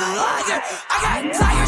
I got tired.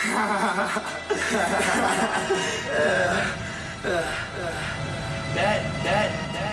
myself quick.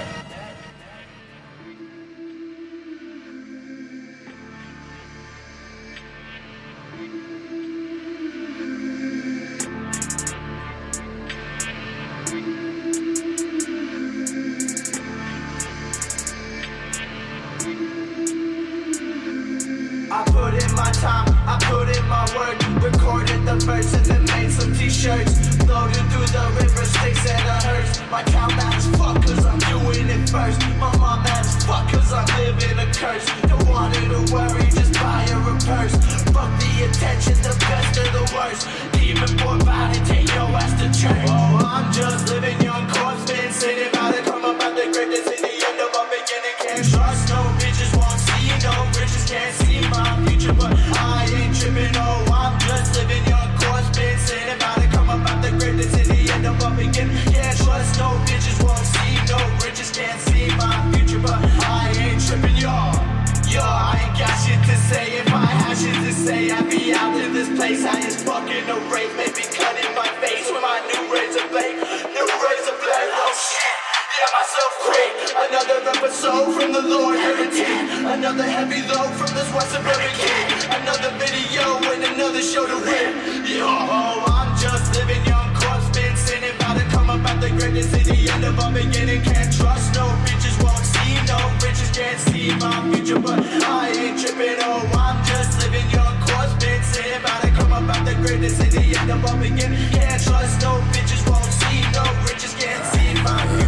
soul from the Lord hurricane. Another heavy load from this West Suburban kid. Another video and another show to win. Yo, I'm just living young, caught been sinning. About to come up out the greatest city end of our beginning. Can't trust no bitches, won't see no bitches, Can't see my future, but I ain't tripping. Oh, I'm just living young, caught been sinning. About to come up out the greatest city end of our beginning. Can't trust no bitches, won't see no bitches, Can't see my future.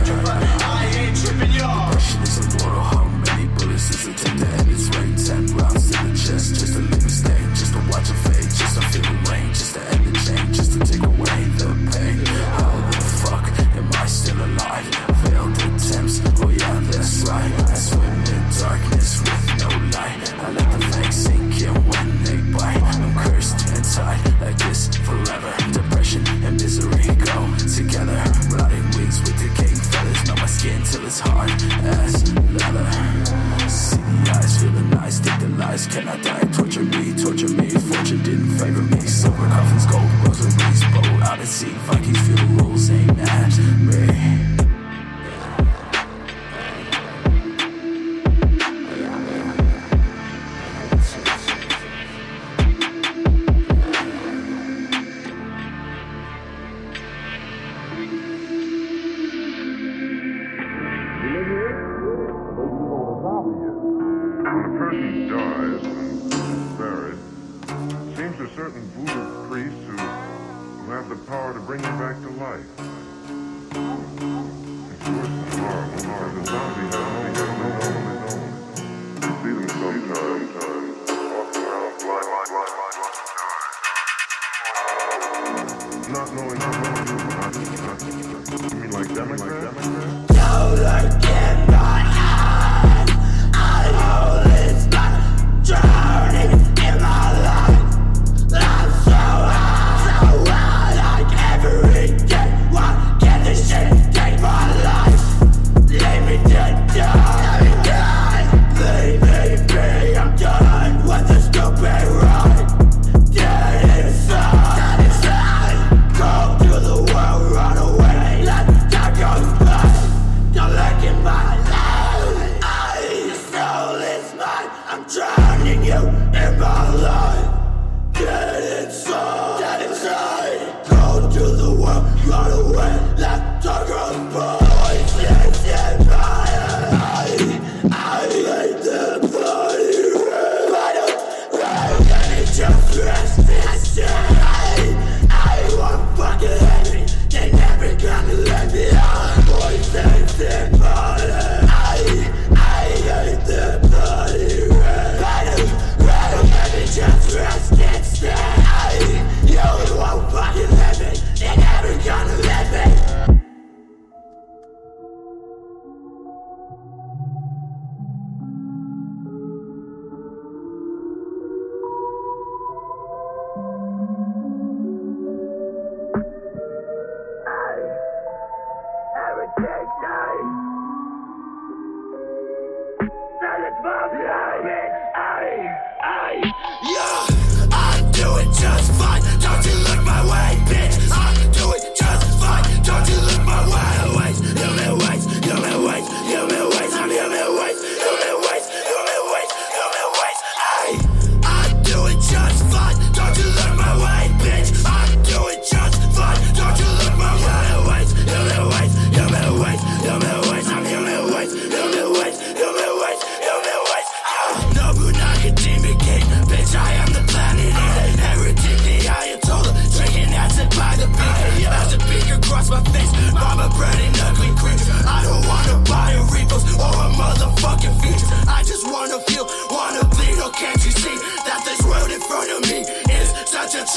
que filmou.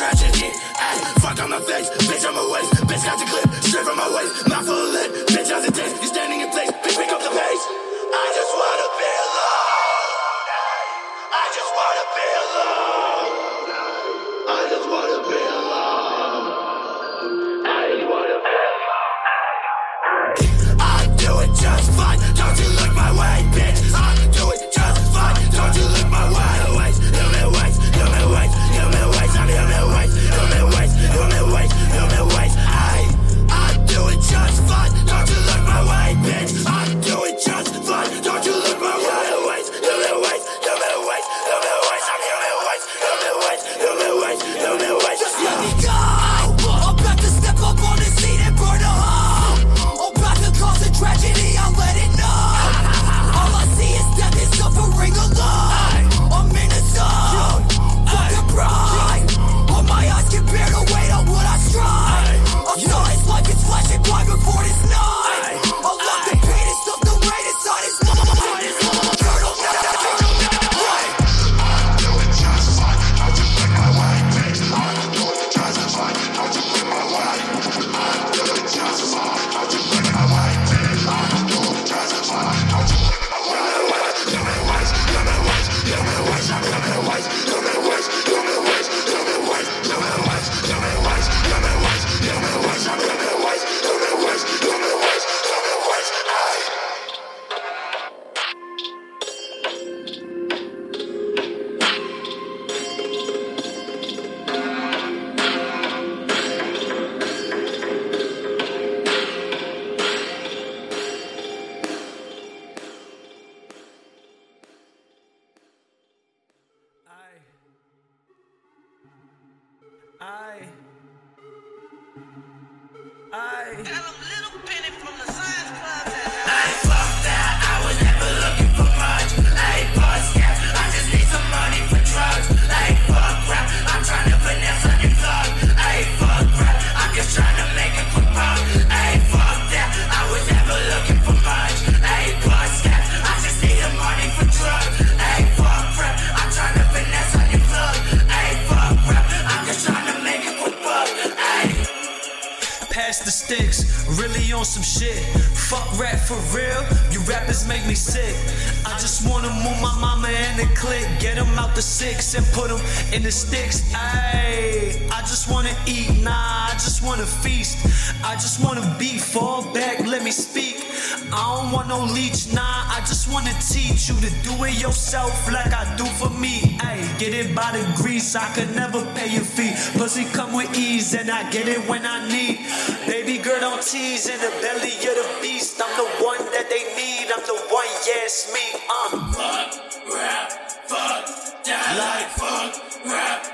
tragedy. Hey, fuck on the face, bitch, I'm a waste. Bitch, got the clip, straight from my waist. Mouth full of lip, Pass the sticks, really on some shit. Fuck rap for real, you rappers make me sick. I just wanna move my mama and the click, get them out the six and put them in the sticks. Ayy, I just wanna eat, nah, I just wanna feast. I just wanna be, fall back, let me speak. I don't want no leech, nah, I just wanna teach you to do it yourself like I do for me. Ayy, get it by the grease, I could never pay your fee. Pussy come with ease, and I get it when I need. Baby girl, don't tease in the belly of the beast. I'm the one that they need, I'm the one, yes, me. Uh. Fuck rap, fuck that like fuck rap,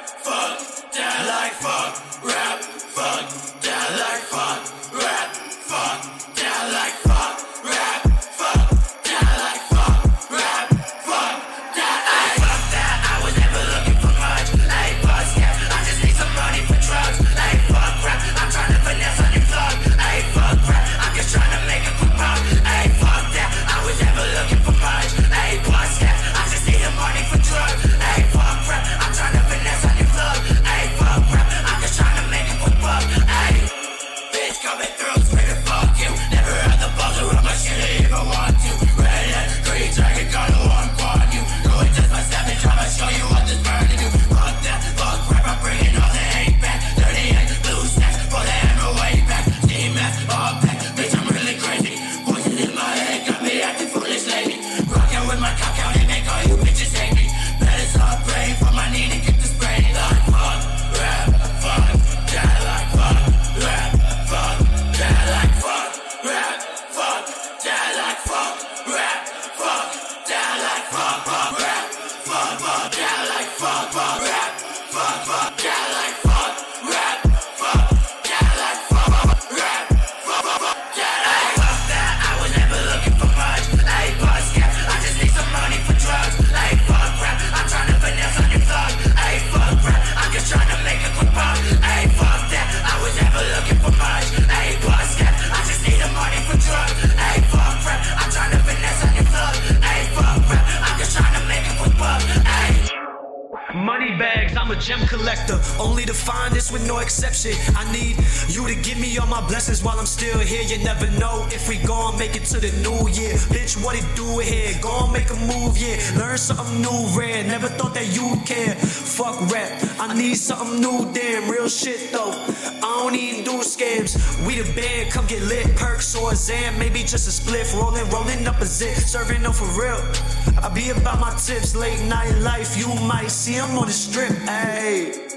collector. to find this with no exception. I need you to give me all my blessings while I'm still here. You never know if we gon' make it to the new year. Bitch, what it do here? Gon' make a move, yeah. Learn something new, rare. Never thought that you care. Fuck rap, I need something new, damn. Real shit though. I don't even do scams. We the band, come get lit. Perks or a Xan, maybe just a spliff. Rolling, rolling up a zip. Serving no for real. I be about my tips, late night life. You might see 'em on the strip, ayy.